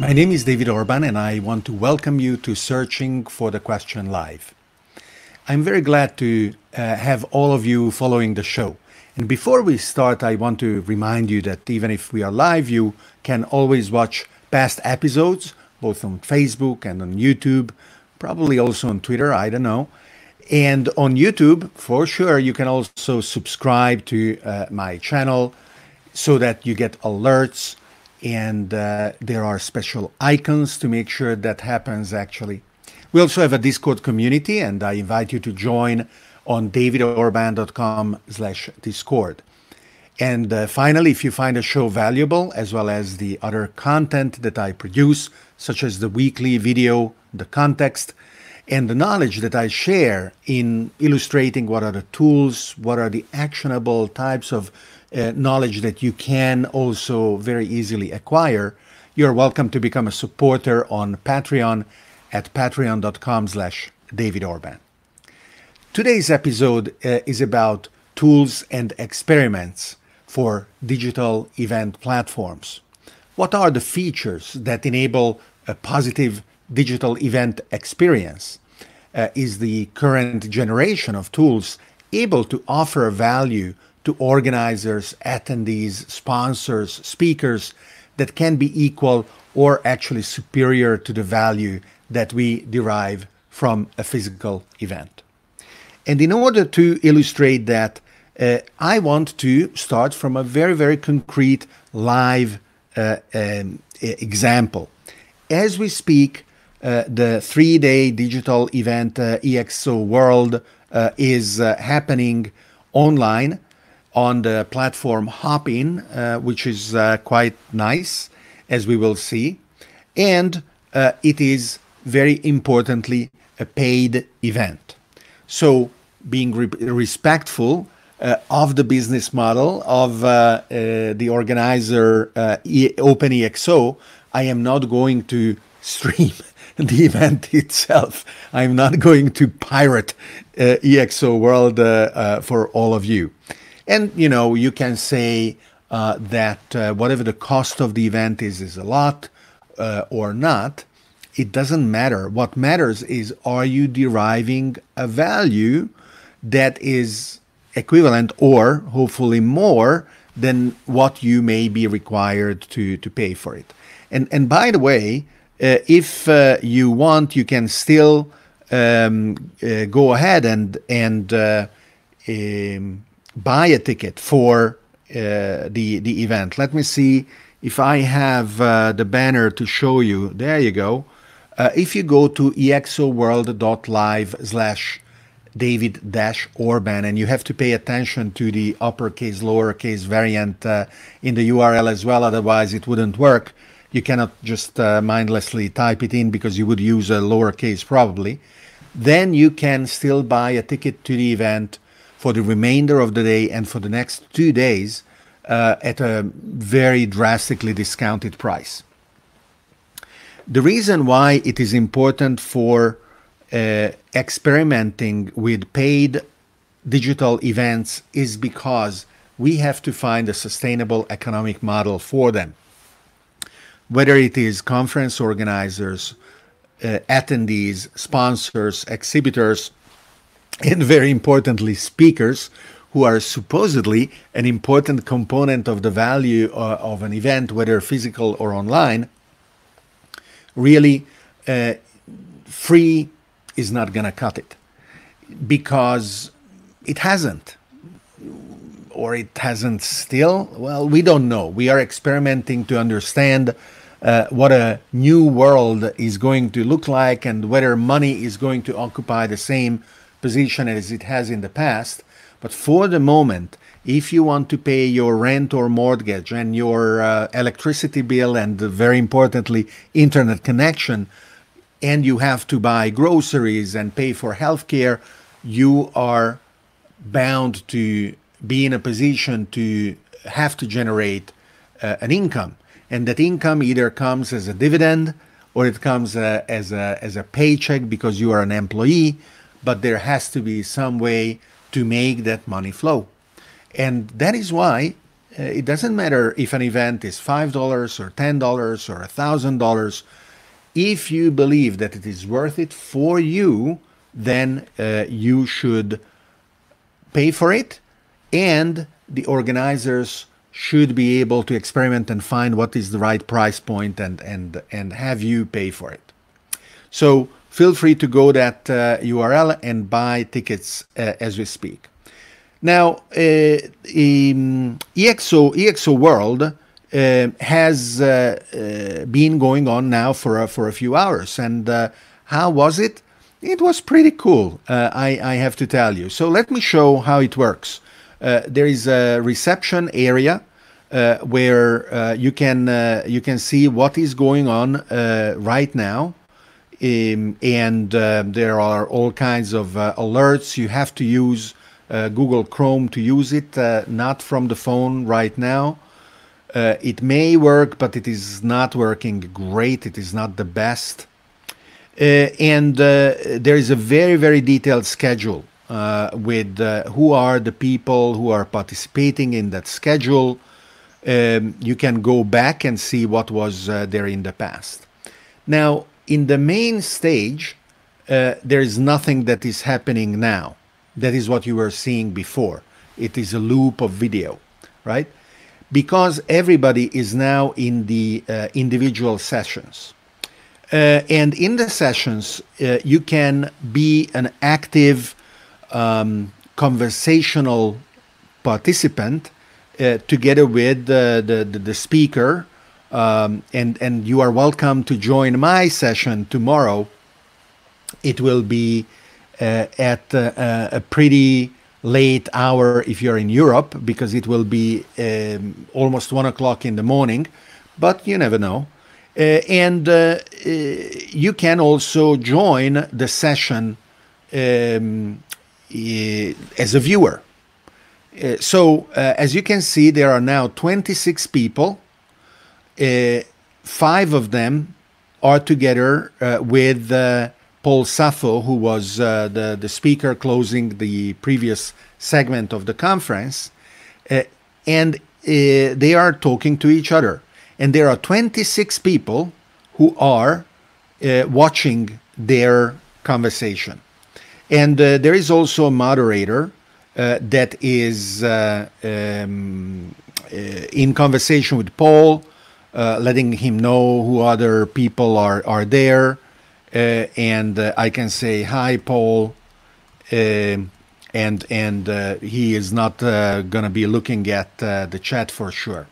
My name is David Orban, and I want to welcome you to Searching for the Question Live. I'm very glad to uh, have all of you following the show. And before we start, I want to remind you that even if we are live, you can always watch past episodes, both on Facebook and on YouTube, probably also on Twitter, I don't know. And on YouTube, for sure, you can also subscribe to uh, my channel so that you get alerts and uh, there are special icons to make sure that happens actually. We also have a Discord community, and I invite you to join on davidorban.com slash discord. And uh, finally, if you find a show valuable, as well as the other content that I produce, such as the weekly video, the context, and the knowledge that I share in illustrating what are the tools, what are the actionable types of uh, knowledge that you can also very easily acquire, you're welcome to become a supporter on Patreon at patreon.com slash David Orban. Today's episode uh, is about tools and experiments for digital event platforms. What are the features that enable a positive digital event experience? Uh, is the current generation of tools able to offer value to organizers, attendees, sponsors, speakers that can be equal or actually superior to the value that we derive from a physical event. And in order to illustrate that, uh, I want to start from a very, very concrete live uh, um, example. As we speak, uh, the three day digital event uh, EXO World uh, is uh, happening online on the platform Hopin, uh, which is uh, quite nice, as we will see. And uh, it is very importantly a paid event. So, being re- respectful uh, of the business model of uh, uh, the organizer e- OpenEXO, I am not going to stream the event itself. I'm not going to pirate EXO World for all of you. And you know, you can say uh, that uh, whatever the cost of the event is is a lot uh, or not. It doesn't matter. What matters is are you deriving a value that is equivalent or hopefully more than what you may be required to, to pay for it. And, and by the way, uh, if uh, you want, you can still um, uh, go ahead and, and um, buy a ticket for uh, the the event. Let me see if I have uh, the banner to show you. There you go. Uh, if you go to exoworld.live slash David dash Orban, and you have to pay attention to the uppercase, lowercase variant uh, in the URL as well, otherwise it wouldn't work. You cannot just uh, mindlessly type it in because you would use a lowercase probably. Then you can still buy a ticket to the event for the remainder of the day and for the next two days uh, at a very drastically discounted price. The reason why it is important for uh, experimenting with paid digital events is because we have to find a sustainable economic model for them. Whether it is conference organizers, uh, attendees, sponsors, exhibitors, and very importantly, speakers who are supposedly an important component of the value uh, of an event, whether physical or online, really uh, free is not going to cut it because it hasn't. Or it hasn't still? Well, we don't know. We are experimenting to understand uh, what a new world is going to look like and whether money is going to occupy the same position as it has in the past. But for the moment, if you want to pay your rent or mortgage and your uh, electricity bill and uh, very importantly, internet connection, and you have to buy groceries and pay for healthcare, you are bound to be in a position to have to generate uh, an income. And that income either comes as a dividend or it comes uh, as, a, as a paycheck because you are an employee but there has to be some way to make that money flow. And that is why Uh, it doesn't matter if an event is $5 or $10 or $1,000. If you believe that it is worth it for you, then uh, you should pay for it and the organizers should be able to experiment and find what is the right price point and and and have you pay for it so feel free to go that uh, url and buy tickets uh, as we speak now uh, um, exo exo world uh, has uh, uh, been going on now for for a few hours and how was it it was pretty cool, uh, I, I, have to tell you. So let me show how it works. Uh, there is a reception area uh, where uh, you can uh, you can see what is going on uh, right now, um, and there are all kinds of alerts. You have to use Google Chrome to use it, not from the phone right now. it may work, but it is not working great. It is not the best. Uh, and uh, there is a very, very detailed schedule uh, with who are the people who are participating in that schedule. Um, you can go back and see what was there in the past. Now, in the main stage, uh, there is nothing that is happening now. That is what you were seeing before. It is a loop of video, right? Because everybody is now in the uh, individual sessions. Uh, and in the sessions, uh, you can be an active um, conversational participant uh, together with the, the, the speaker. Um, and, and you are welcome to join my session tomorrow. It will be uh, at uh, a pretty late hour if you're in Europe, because it will be um, almost one o'clock in the morning, but you never know. Uh, and uh, uh, you can also join the session um, as a viewer. Uh, so, uh, as you can see, there are now 26 people. Uh, five of them are together with Paul Saffo, who was the, the speaker closing the previous segment of the conference. and they are talking to each other and there are 26 people who are uh, watching their conversation. And uh, there is also a moderator uh, that is uh, um, uh, in conversation with Paul, uh, letting him know who other people are, are there. and I can say, Hi, Paul. and and he is not to be looking at the chat for sure.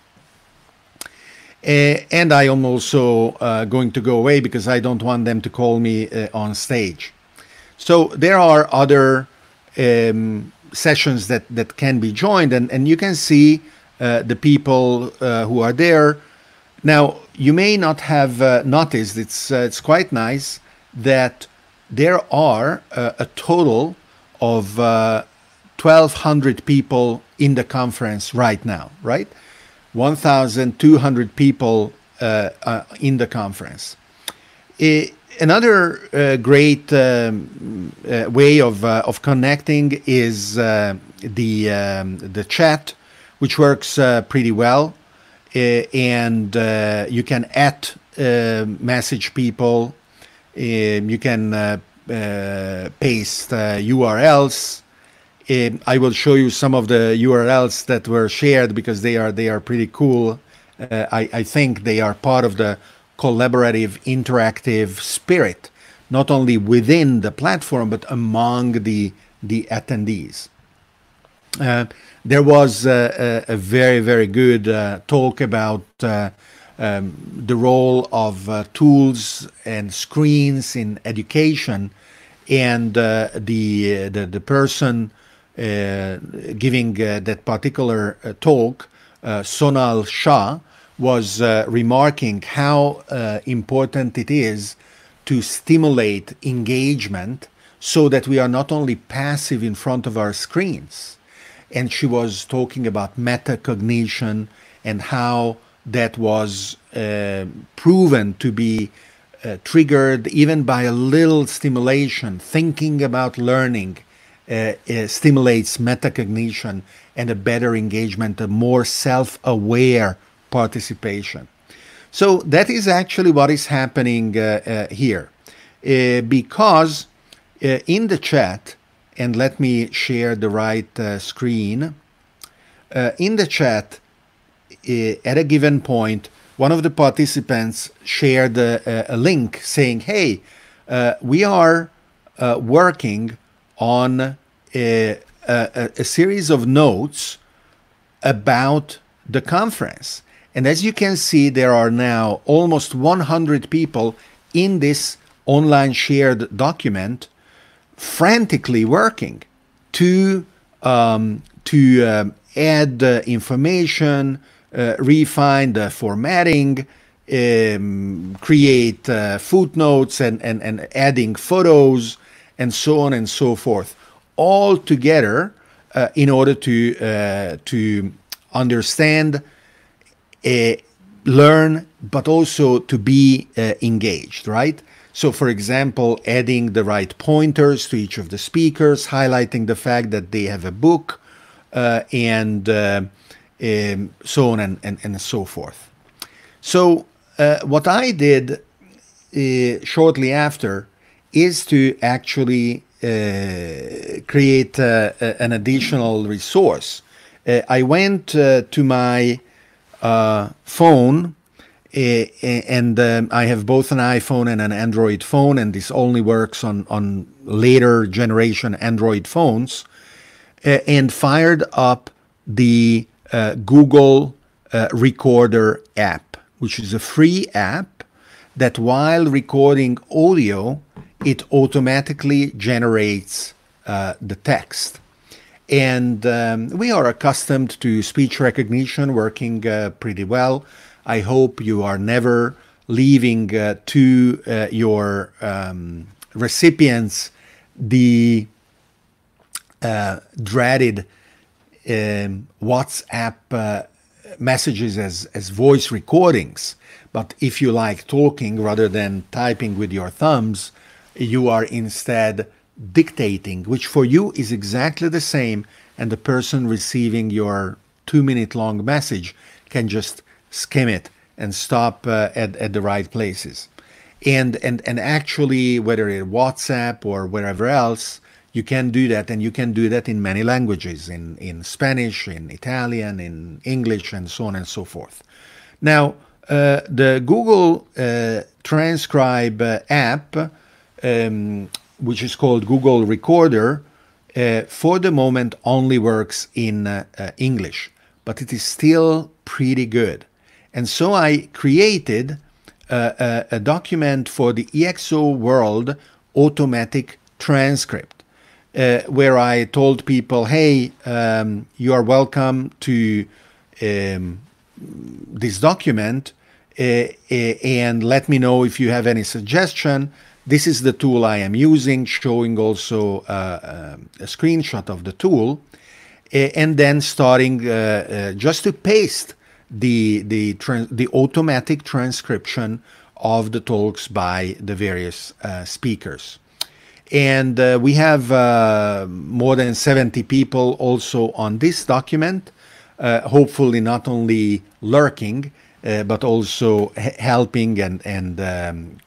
Uh, and I am also uh, going to go away because I don't want them to call me uh, on stage. So there are other um, sessions that, that can be joined, and, and you can see uh, the people uh, who are there. Now, you may not have uh, noticed, it's, it's quite nice that there are a total of 1,200 people in the conference right now, right? 1,200 people uh, uh, in the conference. Another uh, great um, uh, way of, uh, of connecting is uh, the, um, the chat, which works pretty well. And you can add message people. Um, you can paste URLs um, I will show you some of the URLs that were shared because they are they are pretty cool. Uh, I, I think they are part of the collaborative, interactive spirit, not only within the platform but among the the attendees. Uh, there was a, a, a, very very good uh, talk about uh, um, the role of uh, tools and screens in education, and uh, the, the the person uh, giving uh, that particular uh, talk, Sonal Shah, was remarking how important it is to stimulate engagement so that we are not only passive in front of our screens. And she was talking about metacognition and how that was uh, proven to be uh, triggered even by a little stimulation, thinking about learning, uh, stimulates metacognition and a better engagement, a more self aware participation. So that is actually what is happening uh, uh, here. Uh, because uh, in the chat, and let me share the right uh, screen, uh, in the chat, at a given point, one of the participants shared a, a link saying, hey, we are working on a, a, a series of notes about the conference. And as you can see, there are now almost 100 people in this online shared document frantically working to um, to um, add uh, information, uh, refine the formatting, um, create uh, footnotes, and, and, and adding photos, and so on and so forth, all together uh, in order to uh, to understand, learn, but also to be engaged, right? So, for example, adding the right pointers to each of the speakers, highlighting the fact that they have a book, uh, and uh, um, so on and, and, and so forth. So, what I did shortly after is to actually uh, create uh, an additional resource. Uh, I went uh, to my uh, phone uh, and um, I have both an iPhone and an Android phone, and this only works on, on later generation Android phones, and fired up the Google Recorder app, which is a free app that while recording audio it automatically generates uh, the text. And um, we are accustomed to speech recognition working uh, pretty well. I hope you are never leaving uh, to uh, your um, recipients the uh, dreaded um, WhatsApp uh, messages as, as voice recordings. But if you like talking rather than typing with your thumbs, you are instead dictating, which for you is exactly the same, and the person receiving your two minute long message can just skim it and stop uh, at, at the right places. And, and, and actually, whether it's WhatsApp or wherever else, you can do that, and you can do that in many languages in, in Spanish, in Italian, in English, and so on and so forth. Now, uh, the Google uh, Transcribe uh, app um, which is called Google Recorder, uh, for the moment only works in uh, English, but it is still pretty good. And so I created a, a document for the EXO World automatic transcript. Uh, where I told people, hey, um, you are welcome to um, this document uh, uh, and let me know if you have any suggestion. This is the tool I am using, showing also uh, um, a screenshot of the tool, and then starting uh, uh, just to paste the the the automatic transcription of the talks by the various uh, speakers. And uh, we have uh, more than 70 people also on this document, hopefully not only lurking, but also helping and, and um,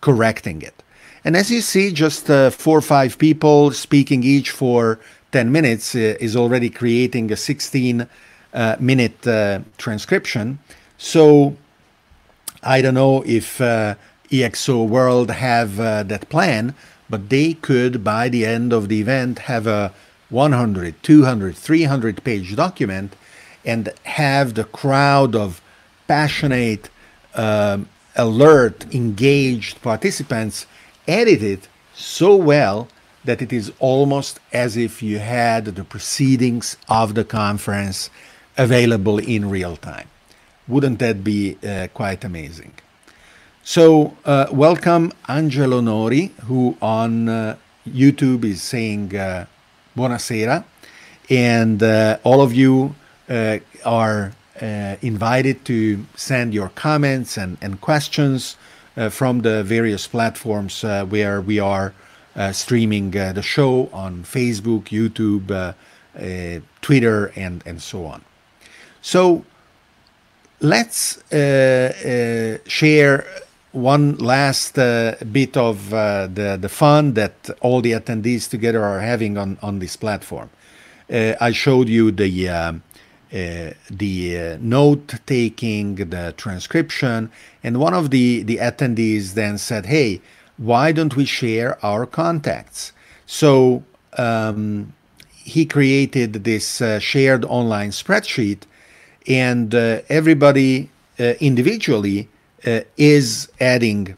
correcting it. And as you see, just uh, four or five people speaking each for 10 minutes uh, is already creating a 16 uh, minute uh, transcription. So I don't know if uh, EXO World have uh, that plan, but they could, by the end of the event, have a 100, 200, 300 page document and have the crowd of passionate, um, alert, engaged participants edit it so well that it is almost as if you had the proceedings of the conference available in real time. Wouldn't that be uh, quite amazing? So, uh, welcome Angelo Nori, who on uh, YouTube is saying uh, Buonasera. And uh, all of you uh, are invited to send your comments and, and questions from the various platforms where we are streaming the show on Facebook, YouTube, uh, Twitter, and, and so on. So let's share one last bit of the, the fun that all the attendees together are having on, on this platform. I showed you the uh, the uh, note taking, the transcription, and one of the, the attendees then said, Hey, why don't we share our contacts? So um, he created this uh, shared online spreadsheet, and uh, everybody uh, individually is adding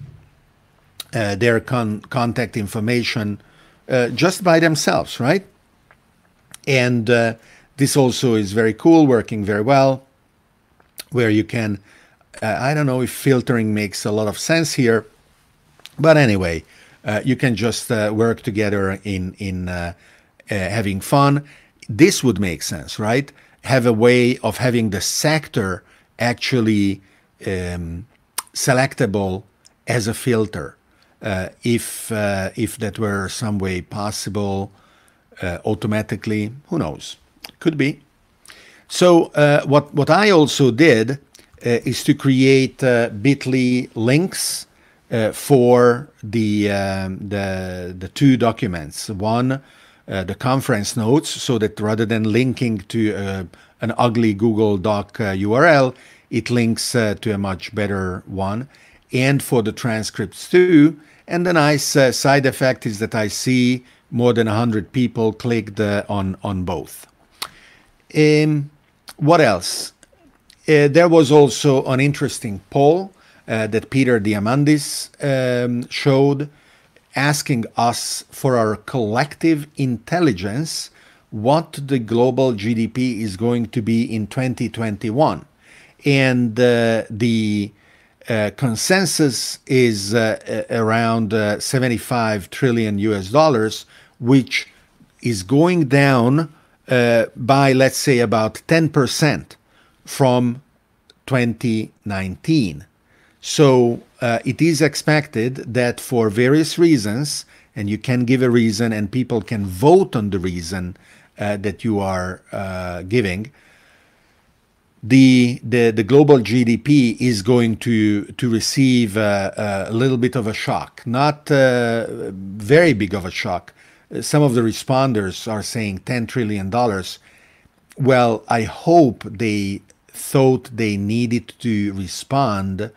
their con- contact information just by themselves, right? And this also is very cool, working very well, where you can, uh, I don't know if filtering makes a lot of sense here, but anyway, uh, you can just uh, work together in, in uh, uh, having fun. This would make sense, right? Have a way of having the sector actually um, selectable as a filter. Uh, if if that were some way possible automatically, who knows? Could be. So uh, what what I also did uh, is to create uh, Bitly links uh, for the um, the the two documents. One, uh, the conference notes, so that rather than linking to uh, an ugly Google Doc URL, it links to a much better one. And for the transcripts too. And the nice side effect is that I see more than 100 people clicked on on both. Um, what else? Uh, there was also an interesting poll uh, that Peter Diamandis um, showed, asking us for our collective intelligence what the global GDP is going to be in 2021. And uh, the uh, consensus is uh, around uh, 75 trillion US dollars, which is going down uh, by, let's say, about 10% from 2019. So uh, it is expected that for various reasons, and you can give a reason and people can vote on the reason uh, that you are uh, giving, the, the, the global GDP is going to, to receive uh, a little bit of a shock, not uh, very big of a shock, some of the responders are saying $10 trillion. Well, I hope they thought they needed to respond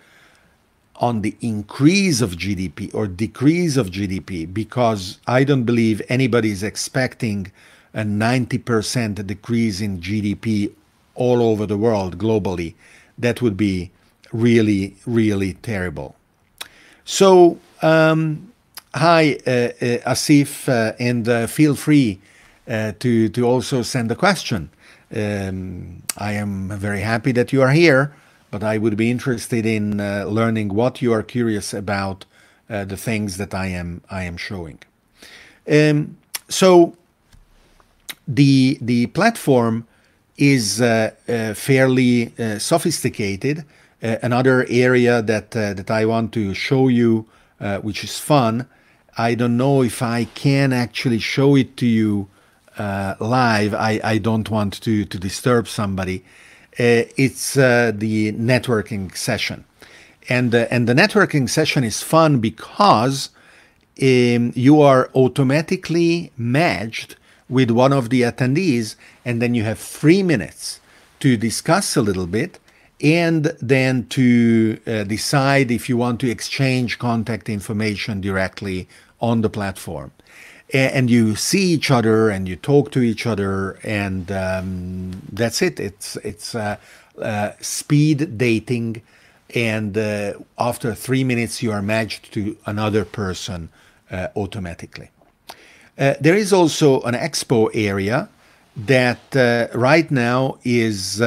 on the increase of GDP or decrease of GDP because I don't believe anybody is expecting a 90% decrease in GDP all over the world globally. That would be really, really terrible. So, um, Hi, uh, uh, Asif, uh, and uh, feel free uh, to, to also send a question. Um, I am very happy that you are here, but I would be interested in uh, learning what you are curious about uh, the things that I am I am showing. Um, so the the platform is uh, uh, fairly sophisticated. another area that that I want to show you, which is fun, I don't know if I can actually show it to you uh, live. I, I don't want to, to disturb somebody. Uh, it's uh, the networking session. And, uh, and the networking session is fun because um, you are automatically matched with one of the attendees, and then you have three minutes to discuss a little bit and then to uh, decide if you want to exchange contact information directly on the platform. And you see each other and you talk to each other, and um, that's it. It's it's uh, uh, speed dating, and uh, after three minutes, you are matched to another person uh, automatically. Uh, there is also an expo area that uh, right now is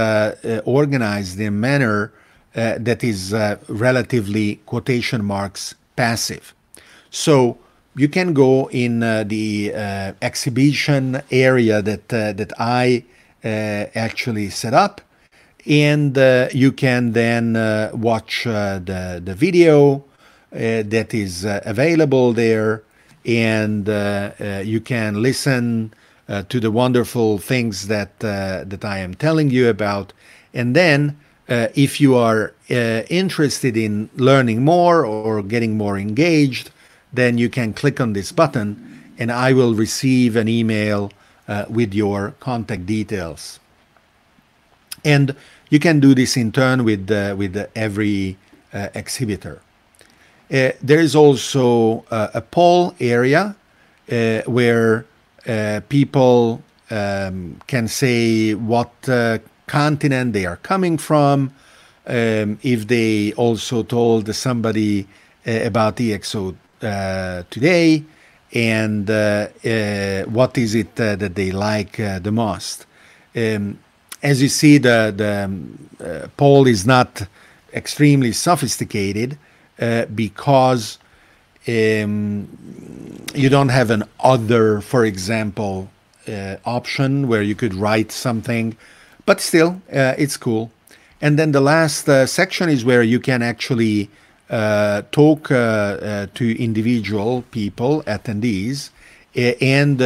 organized in a manner that is relatively quotation marks passive. So you can go in uh, the exhibition area that that I actually set up, and you can then watch the the video that is available there and uh, uh, you can listen uh, to the wonderful things that uh, that I am telling you about. And then, uh, if you are uh, interested in learning more or getting more engaged, then you can click on this button, and I will receive an email with your contact details. And you can do this in turn with with every exhibitor. Uh, there is also uh, a poll area uh, where people um, can say what continent they are coming from, um, if they also told somebody about EXO today, and uh, uh, what is it uh, that they like the most. Um, as you see, the, the um, poll is not extremely sophisticated, uh, because um, you don't have an other, for example, uh, option where you could write something, but still, uh, it's cool. And then the last uh, section is where you can actually uh, Uh, talk uh, uh, to individual people, attendees, uh, and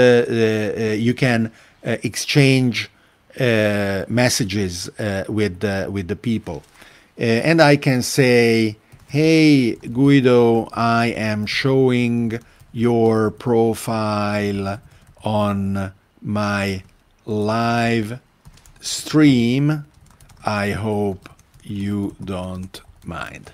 you can exchange messages with with the people. and I can say, hey Guido, I am showing your profile on my live stream. I hope you don't mind.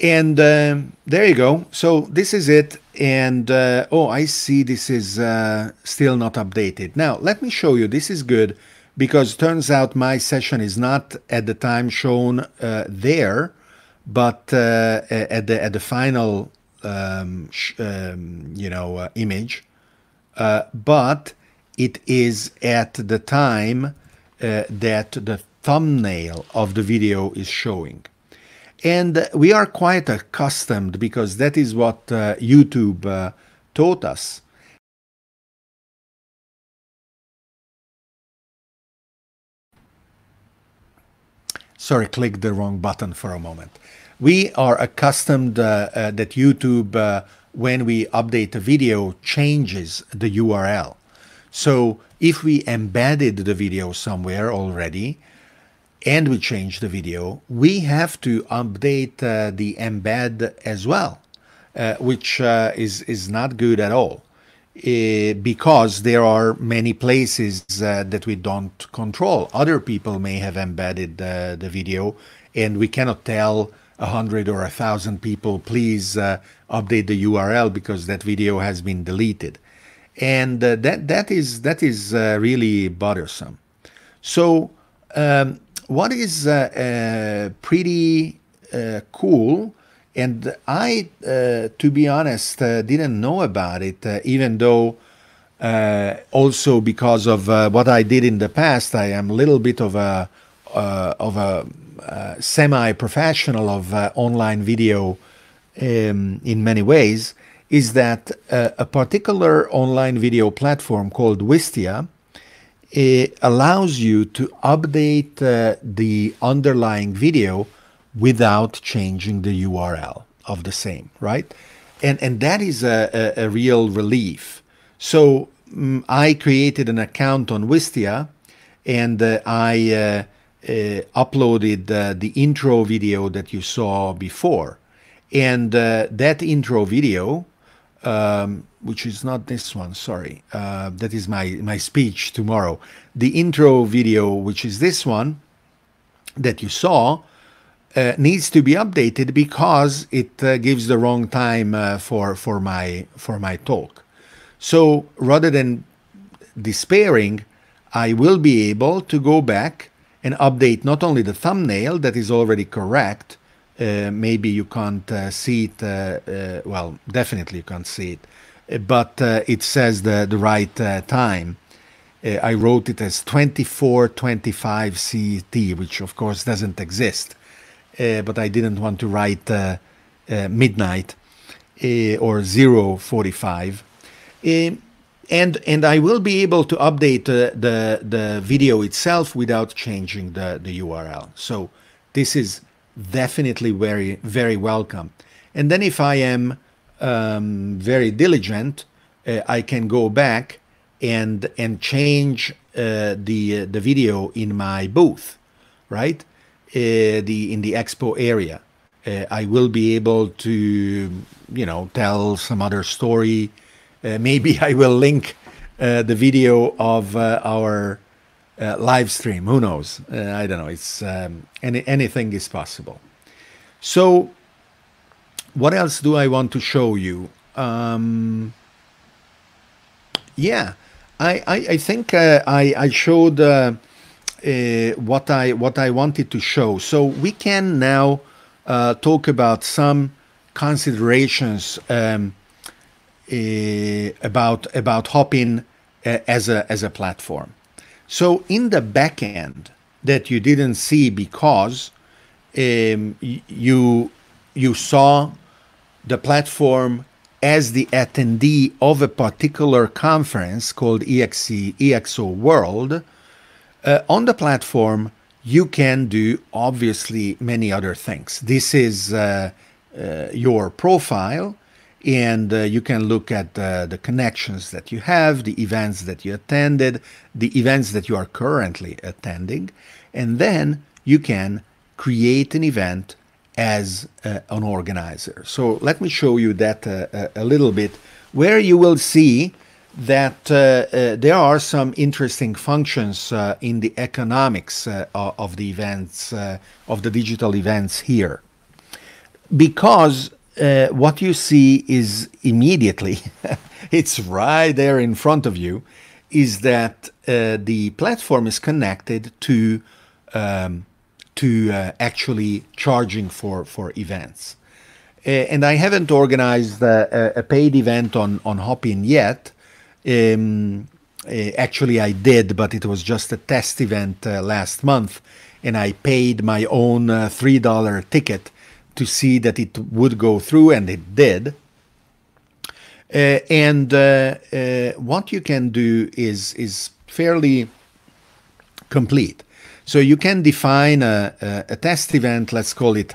And uh, there you go. So this is it. And uh, oh, I see this is uh, still not updated. Now, let me show you. This is good because turns out my session is not at the time shown uh, there, but uh, at the at the final um, um, you know uh, image, uh, but it is at the time that the thumbnail of the video is showing. And we are quite accustomed because that is what uh, YouTube taught us sorry, clicked the wrong button for a moment. We are accustomed uh, uh, that YouTube, uh, when we update a video, changes the URL. So if we embedded the video somewhere already and we change the video, we have to update uh, the embed as well, uh, which uh, is, is not good at all. Uh, because there are many places uh, that we don't control. Other people may have embedded uh, the video, and we cannot tell a hundred or a thousand people, please update the URL because that video has been deleted, and that that is that is really bothersome. So, um, what is pretty cool and I, uh, to be honest, uh, didn't know about it, uh, even though uh, also because of uh, what I did in the past, I am a little bit of a uh, of a semi-professional of online video um, in many ways. Is that a particular online video platform called Wistia? It allows you to update the underlying video without changing the URL of the same, right? And, and that is a, a, a real relief. So um, I created an account on Wistia and uh, I uh, uh, uploaded uh, the intro video that you saw before. And uh, that intro video, um, which is not this one, sorry, uh, that is my, my speech tomorrow. The intro video, which is this one that you saw, uh, needs to be updated because it uh, gives the wrong time uh, for for my for my talk. So rather than despairing, I will be able to go back and update not only the thumbnail that is already correct. Uh, maybe you can't uh, see it. Uh, well, definitely you can't see it, but it says the the right time. I wrote it as 2425 CT, which of course doesn't exist. Uh, but I didn't want to write uh, uh, midnight or 045. and and I will be able to update the, the video itself without changing the, the URL. So this is definitely very very welcome. And then if I am um, very diligent, uh, I can go back and and change uh, the the video in my booth, right? Uh, the in the expo area. Uh, I will be able to, you know, tell some other story. Uh, maybe I will link uh, the video of our live stream. Who knows? I don't know. It's um, any, anything is possible. So, what else do I want to show you? Um, yeah, I, I, I think uh, I, I showed uh, uh, what I what I wanted to show. So we can now uh, talk about some considerations um, uh, about about Hopin uh, as a as a platform. So in the backend that you didn't see because um, you you saw the platform as the attendee of a particular conference called EXE, EXO World, uh, on the platform, you can do obviously many other things. This is uh, uh, your profile, and uh, you can look at the connections that you have, the events that you attended, the events that you are currently attending, and then you can create an event as uh, an organizer. So let me show you that uh, a little bit, where you will see that uh, uh there are some interesting functions uh, in the economics uh, of the events, of the digital events here. Because what you see is immediately, it's right there in front of you, is that the platform is connected to um, to uh, actually charging for for events. Uh, and I haven't organized uh, a paid event on on Hopin yet. Um, uh, actually, I did, but it was just a test event uh, last month, and I paid my own uh, three dollar ticket to see that it would go through, and it did. and what you can do is is fairly complete. So you can define a, a, a test event, let's call it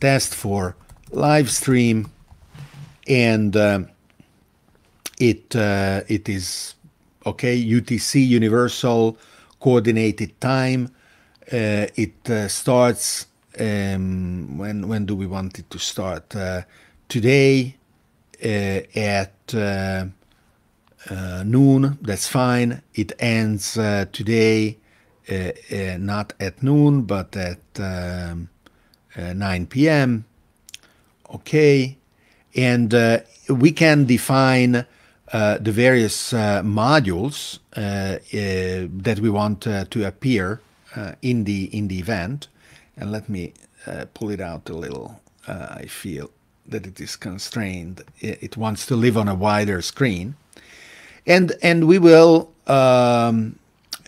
test for live stream, and uh, it uh, it is okay UTC Universal Coordinated Time. Uh, it uh, starts um, when when do we want it to start? Uh, today uh, at noon. That's fine. It ends today uh, uh, not at noon, but at um, uh, 9 p.m. Okay, and we can define the various modules that we want to appear in the in the event. And let me pull it out a little. I feel that it is constrained. It, wants to live on a wider screen, and and we will um,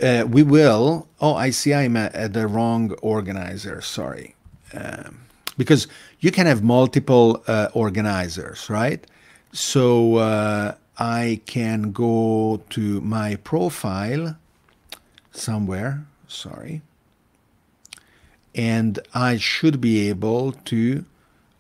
uh, we will. Oh, I see. I'm at, at the wrong organizer. Sorry, um, because you can have multiple uh, organizers, right? So uh, I can go to my profile somewhere. Sorry, and I should be able to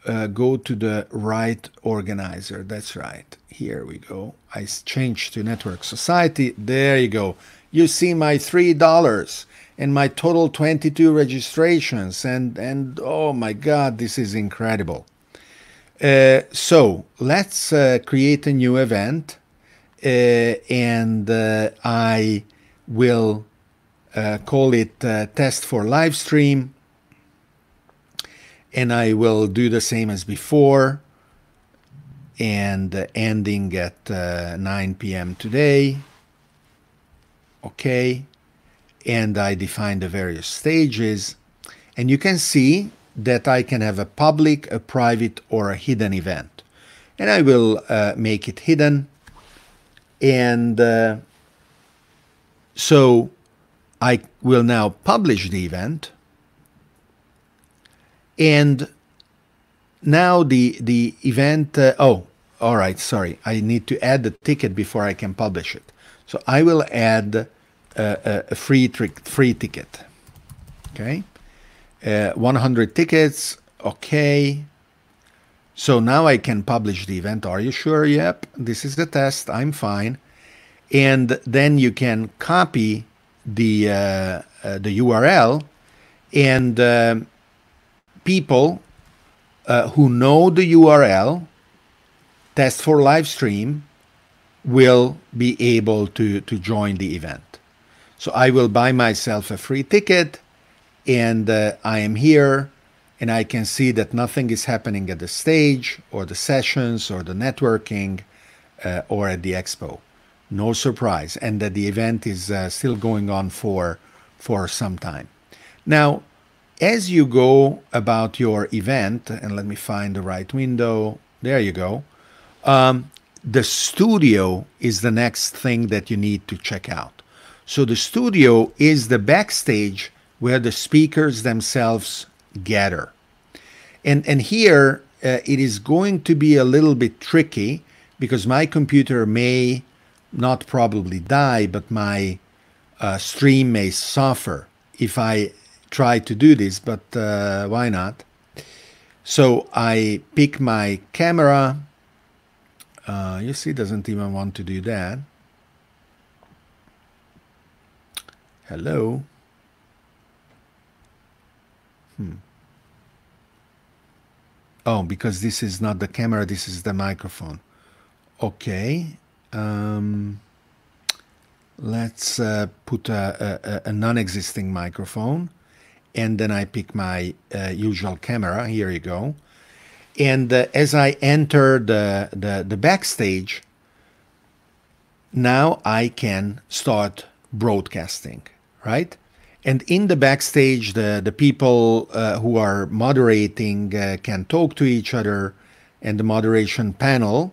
uh, go to the right organizer. That's right. Here we go. I changed to Network Society. There you go you see my $3 and my total 22 registrations and and oh my god this is incredible uh, so let's uh, create a new event uh, and uh, I will uh, call it test for live stream and I will do the same as before and ending at 9 p.m. today. Okay? And I define the various stages. And you can see that I can have a public, a private or a hidden event. And I will uh, make it hidden. And uh, so I will now publish the event and now the the event uh, oh all right sorry I need to add the ticket before I can publish it so I will add a, a free trick, free ticket. Okay, uh, 100 tickets. Okay, So now I can publish the event. Are you sure? Yep, this is the test. I'm fine. And then you can copy the uh, uh, the URL, and uh, people uh, who know the URL, test for live stream, will be able to to join the event. So I will buy myself a free ticket, and uh, I am here and I can see that nothing is happening at the stage or the sessions or the networking uh, or at the expo. No surprise, and that the event is uh, still going on for for some time. Now, as you go about your event, and let me find the right window. There you go. Um, the studio is the next thing that you need to check out. So the studio is the backstage where the speakers themselves gather. And, and here uh, it is going to be a little bit tricky because my computer may not probably die, but my uh, stream may suffer if I try to do this, but uh, why not? So I pick my camera. Uh, you see, it doesn't even want to do that. Hello. Hmm. Oh, because this is not the camera, this is the microphone. Okay. Um, let's uh, put a, a, a non-existing microphone and then I pick my uh, usual camera. Here you go. And uh, as I enter the, the, the backstage, now I can start broadcasting, right? And in the backstage, the, the people uh, who are moderating uh, can talk to each other, and the moderation panel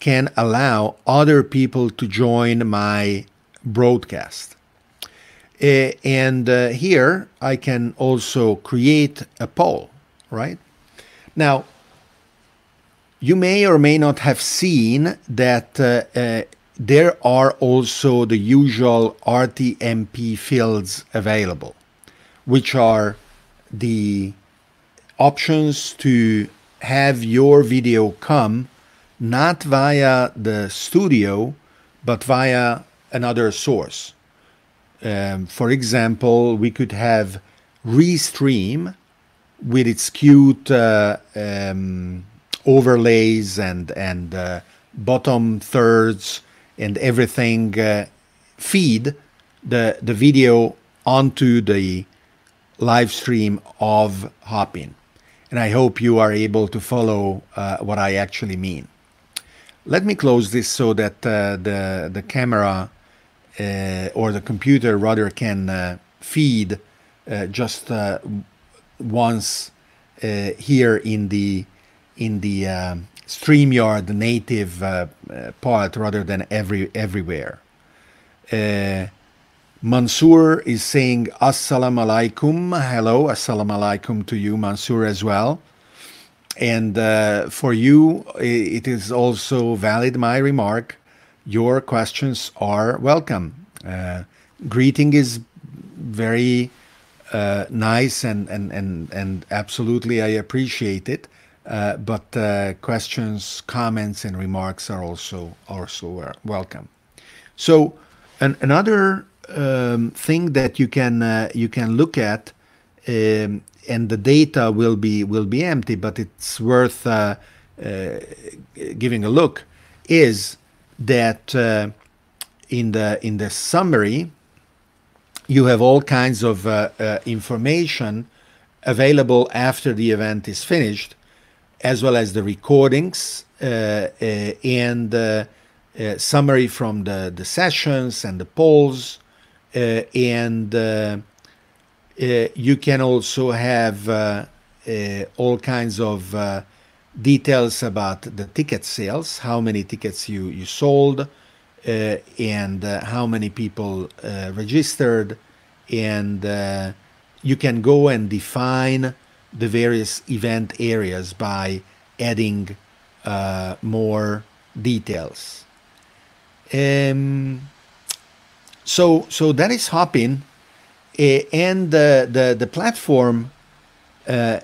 can allow other people to join my broadcast. Uh, and uh, here I can also create a poll, right? Now, you may or may not have seen that uh, uh there are also the usual RTMP fields available, which are the options to have your video come not via the studio, but via another source. Um, for example, we could have Restream with its cute uh, um, overlays and and uh, bottom thirds and everything uh, feed the the video onto the live stream of Hopin. And I hope you are able to follow uh, what I actually mean. Let me close this so that uh, the the camera or the computer rather can uh, feed uh, just uh, once here in the in the um, StreamYard native uh, uh, part rather than every everywhere. Uh, Mansoor is saying Assalamu alaikum. Hello, Assalamu alaikum to you, Mansoor, as well. And uh, for you, it is also valid, my remark. Your questions are welcome. Uh, greeting is very uh, nice and, and, and, and absolutely I appreciate it. Uh, but uh, questions, comments, and remarks are also also welcome. So, an, another um, thing that you can uh, you can look at, um, and the data will be will be empty, but it's worth uh, uh, giving a look, is that uh, in the in the summary, you have all kinds of uh, uh, information available after the event is finished as well as the recordings uh, uh, and uh, summary from the, the sessions and the polls. and you can also have all kinds of details about the ticket sales, how many tickets you, you sold, uh, and uh, how many people uh, registered. And you can go and define the various event areas by adding uh, more details. Um, so, so that is Hopin, uh, and the, the, the platform uh,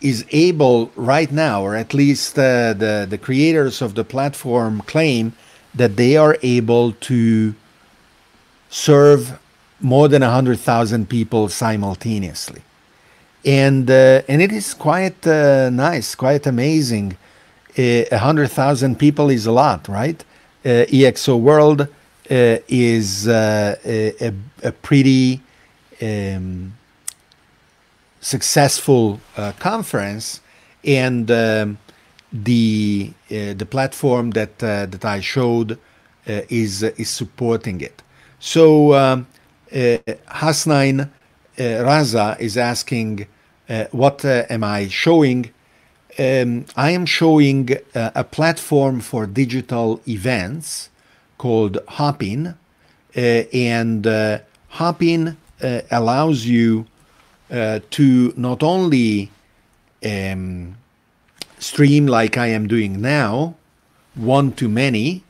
is able right now, or at least uh, the the creators of the platform claim that they are able to serve more than 100,000 people simultaneously. And, uh, and it is quite uh, nice, quite amazing. Uh, 100,000 people is a lot, right? Uh, EXO World uh, is a, a, pretty um, successful conference. And um, the, the platform that, that I showed is, is supporting it. So um, uh, Hasnain uh, Raza is asking, uh, what am I showing? Um, I am showing a platform for digital events called Hopin, and Hopin allows you to not only um, stream like I am doing now, one to many,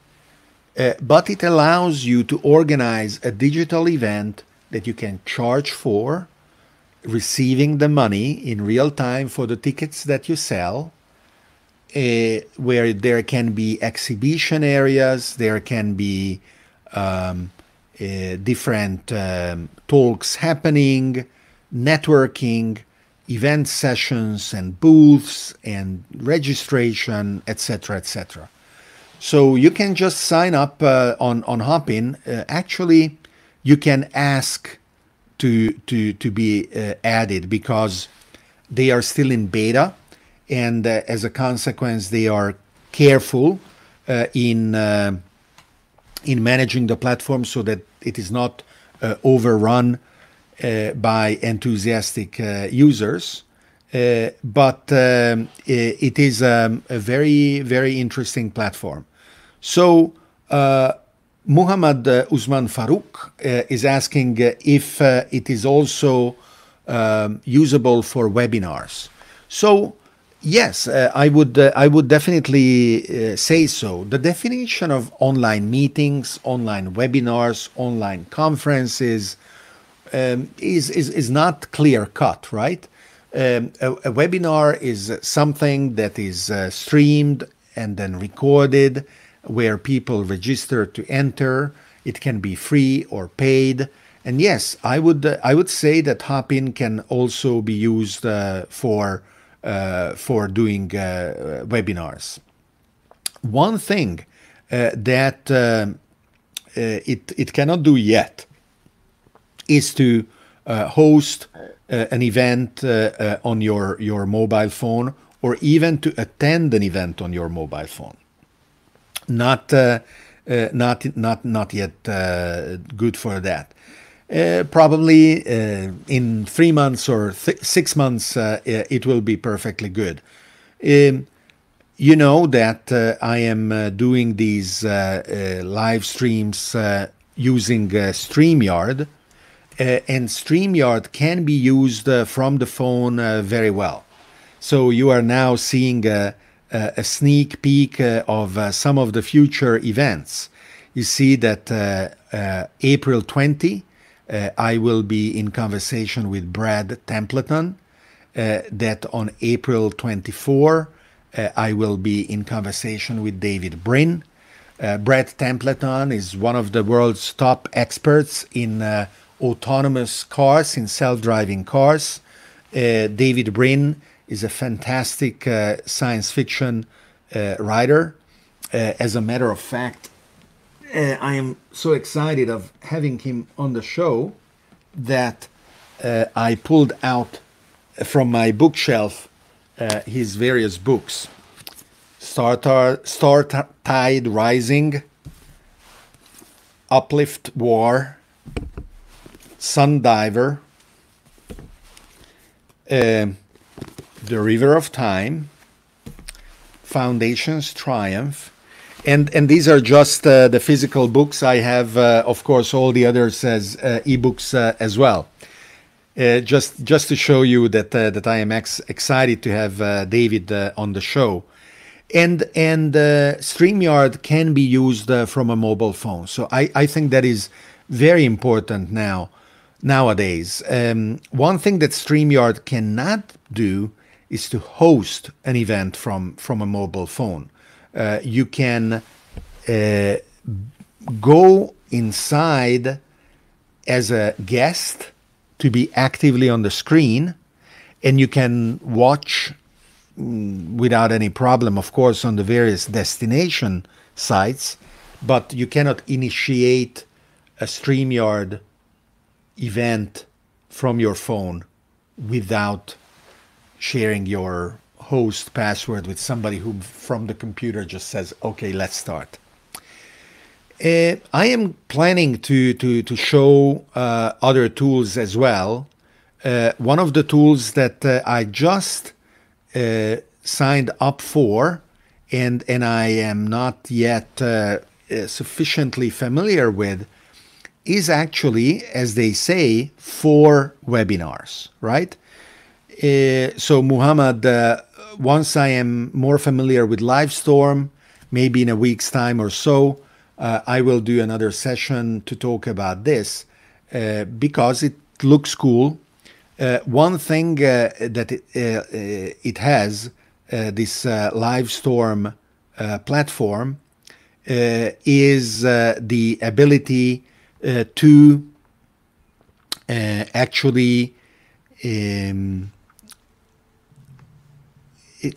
uh, but it allows you to organize a digital event that you can charge for, receiving the money in real time for the tickets that you sell, uh, where there can be exhibition areas, there can be um, uh, different um, talks happening, networking, event sessions, and booths, and registration, etc., etc. So you can just sign up uh, on on Hopin. Uh, actually, you can ask to to to be uh, added because they are still in beta, and uh, as a consequence, they are careful uh, in uh, in managing the platform so that it is not overrun by enthusiastic users. but um, it is um, a very very interesting platform so, uh, Muhammad uh, Usman Farouk uh, is asking uh, if uh, it is also um, usable for webinars. So, yes, uh, I would I would definitely say so. The definition of online meetings, online webinars, online conferences um, is, is is not clear cut, right? Um, a, a, webinar is something that is streamed and then recorded where people register to enter. It can be free or paid. And yes, I would uh, I would say that Hopin can also be used uh, for uh, for doing uh, webinars. One thing uh, that uh, it it cannot do yet is to host an event on your your mobile phone or even to attend an event on your mobile phone not uh, uh, not not not yet uh, good for that. Uh, probably uh, in three months or six months, uh, it will be perfectly good. Um, you know that I am doing these live streams using StreamYard, and StreamYard can be used from the phone very well. So you are now seeing uh, a sneak peek uh, of uh, some of the future events. You see that April 20, I will be in conversation with Brad Templeton. that on April 24, I will be in conversation with David Brin. Uh, Brad Templeton is one of the world's top experts in uh, autonomous cars, in self driving cars. Uh, David Brin is a fantastic uh, science fiction uh, writer. Uh, as a matter of fact, uh, I am so excited of having him on the show that I pulled out from my bookshelf his various books. Star, Tar- Star Tide Rising, Uplift War, Sundiver, uh, the River of Time, Foundations Triumph, and and these are just uh, the physical books. I have, uh, of course, all the others as uh, ebooks uh, as well. Uh, just just to show you that uh, that I am ex- excited to have David on the show, and and Streamyard can be used from a mobile phone. So I I think that is very important now nowadays. Um, one thing that Streamyard cannot do is to host an event from from a mobile phone. Uh, you can uh, go inside as a guest to be actively on the screen, and you can watch mm, without any problem, of course, on the various destination sites, but you cannot initiate a StreamYard event from your phone without sharing your host password with somebody who from the computer just says, okay, let's start. Uh, I am planning to, to, to show uh, other tools as well. Uh, one of the tools that uh, I just uh, signed up for and, and I am not yet uh, sufficiently familiar with is actually, as they say, for webinars, right? Uh, so, Muhammad, uh, once I am more familiar with Livestorm, maybe in a week's time or so, uh, I will do another session to talk about this uh, because it looks cool. Uh, one thing uh, that it, it has, this Livestorm platform, is the ability to actually um,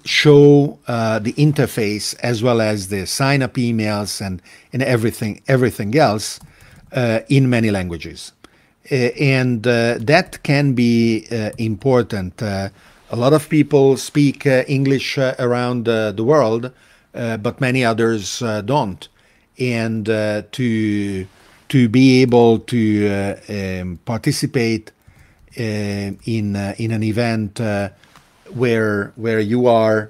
show uh, the interface as well as the sign up emails and, and everything everything else uh, in many languages. Uh, and uh, that can be uh, important. Uh, a lot of people speak english around the world but many others don't. And to to be able to um, participate in in an event where where you are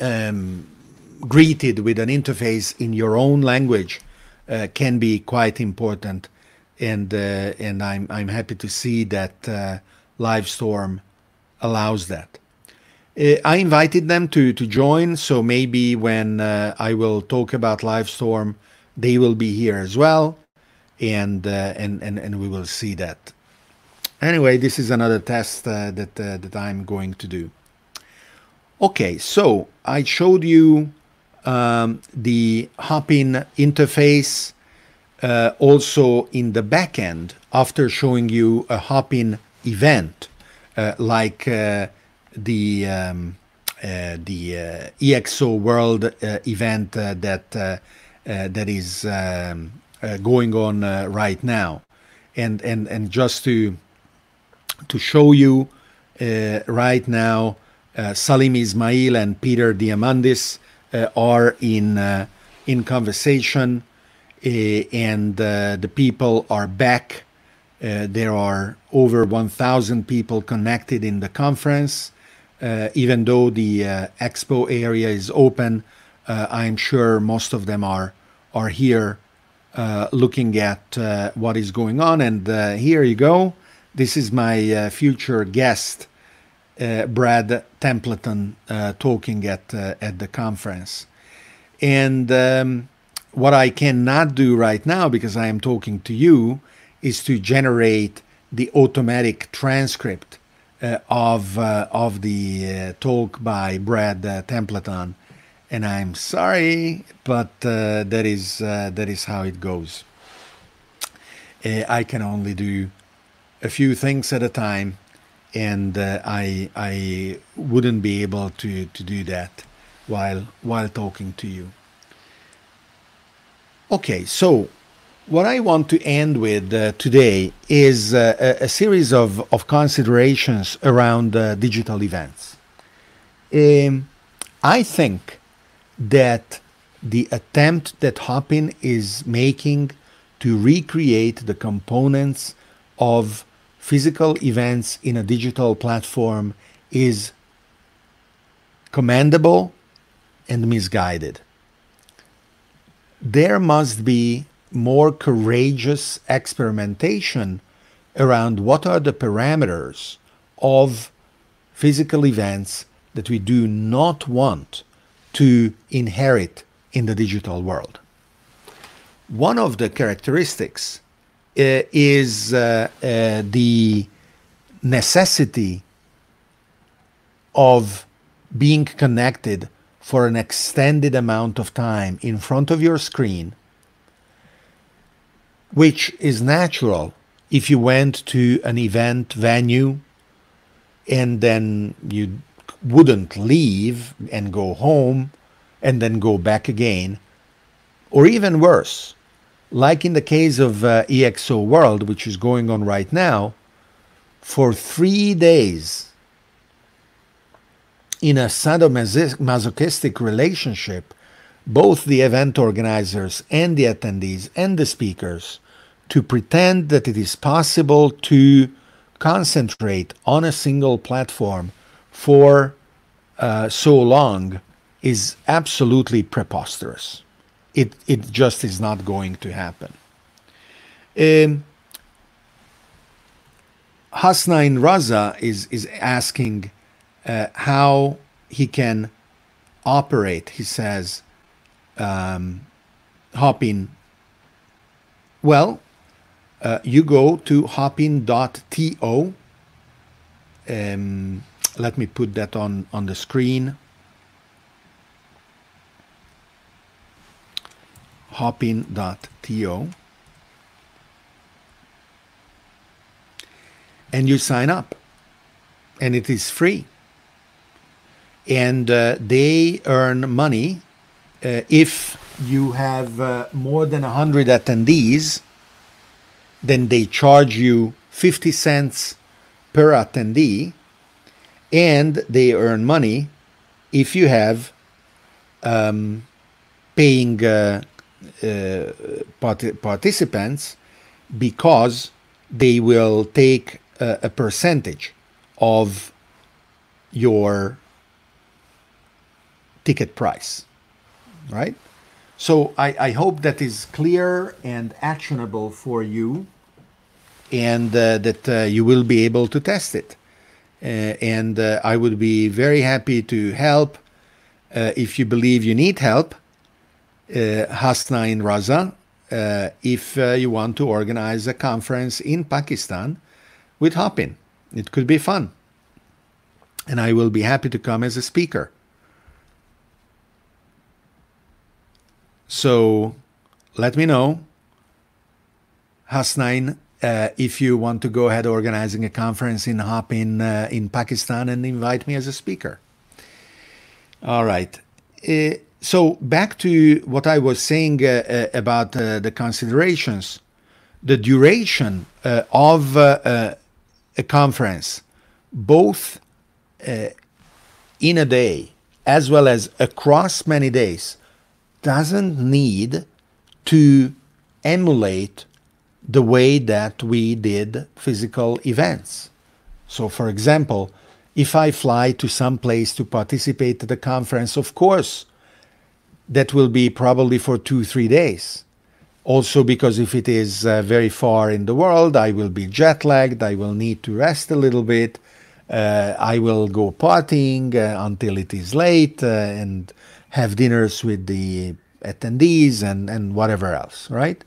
um, greeted with an interface in your own language uh, can be quite important, and uh, and I'm I'm happy to see that uh, Livestorm allows that. Uh, I invited them to to join, so maybe when uh, I will talk about Livestorm, they will be here as well, and uh, and and and we will see that anyway, this is another test uh, that, uh, that I'm going to do. Okay, so I showed you um, the Hopin interface uh, also in the backend after showing you a Hopin event uh, like uh, the um, the EXO World event that that is um, going on right now, and and and just to to show you uh, right now uh, Salim Ismail and Peter Diamandis uh, are in uh, in conversation, uh, and uh, the people are back. there are over 1,000 people connected in the conference. even though the expo area is open, I'm sure most of them are are here looking at what is going on. And here you go. This is my uh, future guest, uh, Brad Templeton, uh, talking at uh, at the conference. And um, what I cannot do right now, because I am talking to you, is to generate the automatic transcript uh, of uh, of the talk by Brad Templeton. And I'm sorry, but that is that is how it goes. I can only do a few things at a time, and uh, I I wouldn't be able to to do that while while talking to you. Okay, so what I want to end with uh, today is uh, a, a, series of, of considerations around uh, digital events. Um, I think that the attempt that Hopin is making to recreate the components of physical events in a digital platform is commendable and misguided. There must be more courageous experimentation around what are the parameters of physical events that we do not want to inherit in the digital world. One of the characteristics uh, is uh, uh, the necessity of being connected for an extended amount of time in front of your screen, which is natural if you went to an event venue and then you wouldn't leave and go home and then go back again, or even worse, like in the case of uh, EXO World, which is going on right now, for three days in a sadomasochistic relationship, both the event organizers and the attendees and the speakers to pretend that it is possible to concentrate on a single platform for uh, so long is absolutely preposterous. It, it just is not going to happen. Um, Hasnain Raza is, is asking uh, how he can operate, he says, um, Hopin. Well, uh, you go to hopin.to. Um, let me put that on, on the screen. hopin.to. And you sign up, and it is free. And uh, they earn money uh, if you have uh, more than 100 attendees then they charge you 50 cents per attendee and they earn money if you have um, paying uh, uh, part- participants because they will take a, a percentage of your ticket price, right? So I, I, hope that is clear and actionable for you and uh, that uh, you will be able to test it. Uh, and uh, I would be very happy to help uh, if you believe you need help, Hasnain Raza, if you want to organize a conference in Pakistan with Hopin. It could be fun. And I will be happy to come as a speaker. So let me know. Hasnain uh, if you want to go ahead organizing a conference in Hopin uh, in Pakistan and invite me as a speaker. All right. Uh, so back to what I was saying uh, uh, about uh, the considerations, the duration of a conference, both in a day as well as across many days, doesn't need to emulate the way that we did physical events. So, for example, if I fly to some place to participate at the conference, of course, that will be probably for two, three days. Also, because if it is uh, very far in the world, I will be jet lagged, I will need to rest a little bit, uh, I will go partying uh, until it is late uh, and have dinners with the attendees and, and whatever else, right?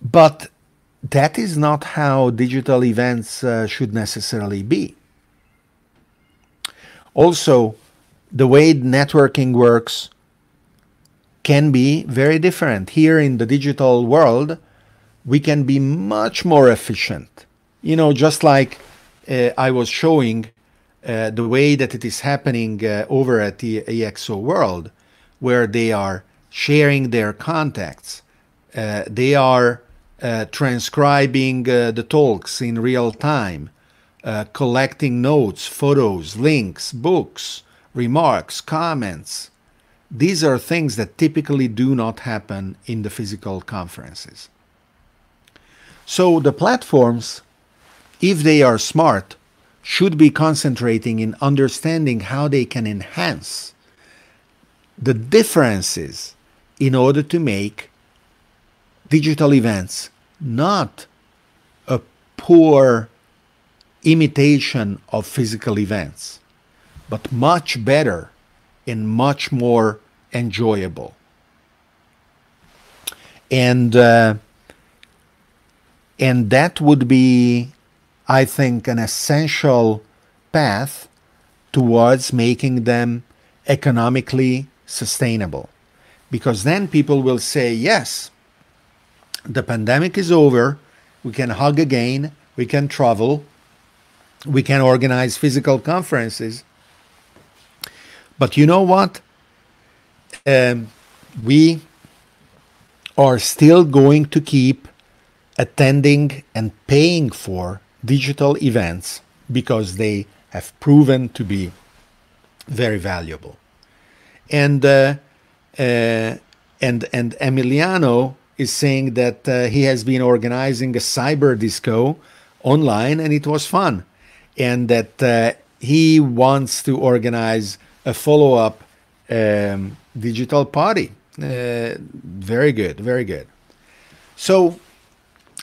But that is not how digital events uh, should necessarily be. Also, the way networking works can be very different. Here in the digital world, we can be much more efficient. You know, just like uh, I was showing uh, the way that it is happening uh, over at the EXO World, where they are sharing their contacts, uh, they are uh, transcribing uh, the talks in real time, uh, collecting notes, photos, links, books, remarks, comments. These are things that typically do not happen in the physical conferences. So the platforms, if they are smart, should be concentrating in understanding how they can enhance the differences in order to make digital events, not a poor imitation of physical events, but much better and much more enjoyable. And uh, and that would be, I think, an essential path towards making them economically sustainable. Because then people will say, yes, the pandemic is over, we can hug again, we can travel, we can organize physical conferences. But you know what? Um, we are still going to keep attending and paying for digital events because they have proven to be very valuable. And uh, uh, and and Emiliano is saying that uh, he has been organizing a cyber disco online and it was fun, and that uh, he wants to organize a follow up um, digital party. Uh, very good, very good. So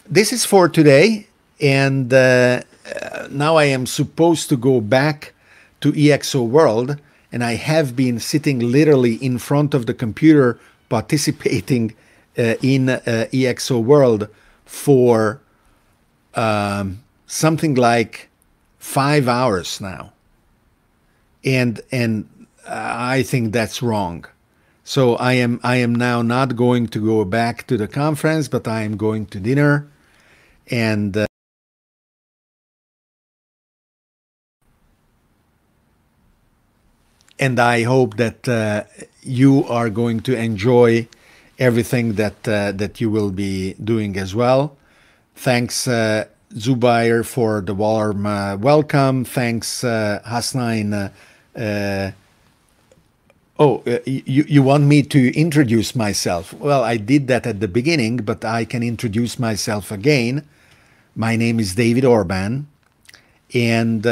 this is for today, and uh, uh, now I am supposed to go back to EXO World, and I have been sitting literally in front of the computer participating in uh, EXO World for um, something like five hours now, and and I think that's wrong. So I am I am now not going to go back to the conference, but I am going to dinner, and. Uh, and I hope that uh, you are going to enjoy everything that uh, that you will be doing as well. Thanks, uh, Zubair, for the warm uh, welcome. Thanks, uh, Hasnain. Uh, oh, uh, you you want me to introduce myself? Well, I did that at the beginning, but I can introduce myself again. My name is David Orban, and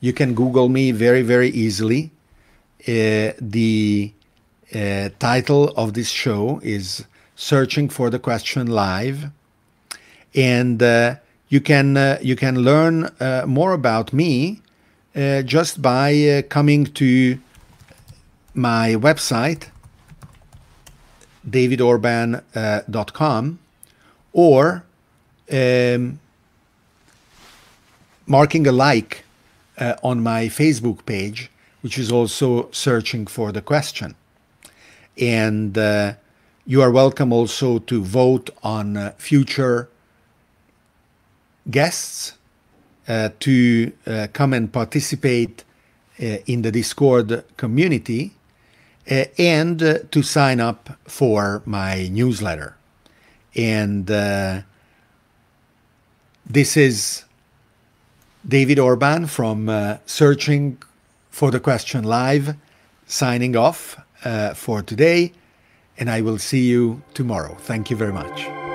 you can Google me very very easily. Uh, the uh, title of this show is Searching for the Question Live. And uh, you can you can learn more about me just by coming to my website davidorban.com or um, marking a like uh, on my Facebook page which is also searching for the question. And uh, you are welcome also to vote on uh, future guests uh, to uh, come and participate uh, in the Discord community and to sign up for my newsletter. And this is David Orban from Searching for the question live, signing off uh, for today, and I will see you tomorrow. Thank you very much.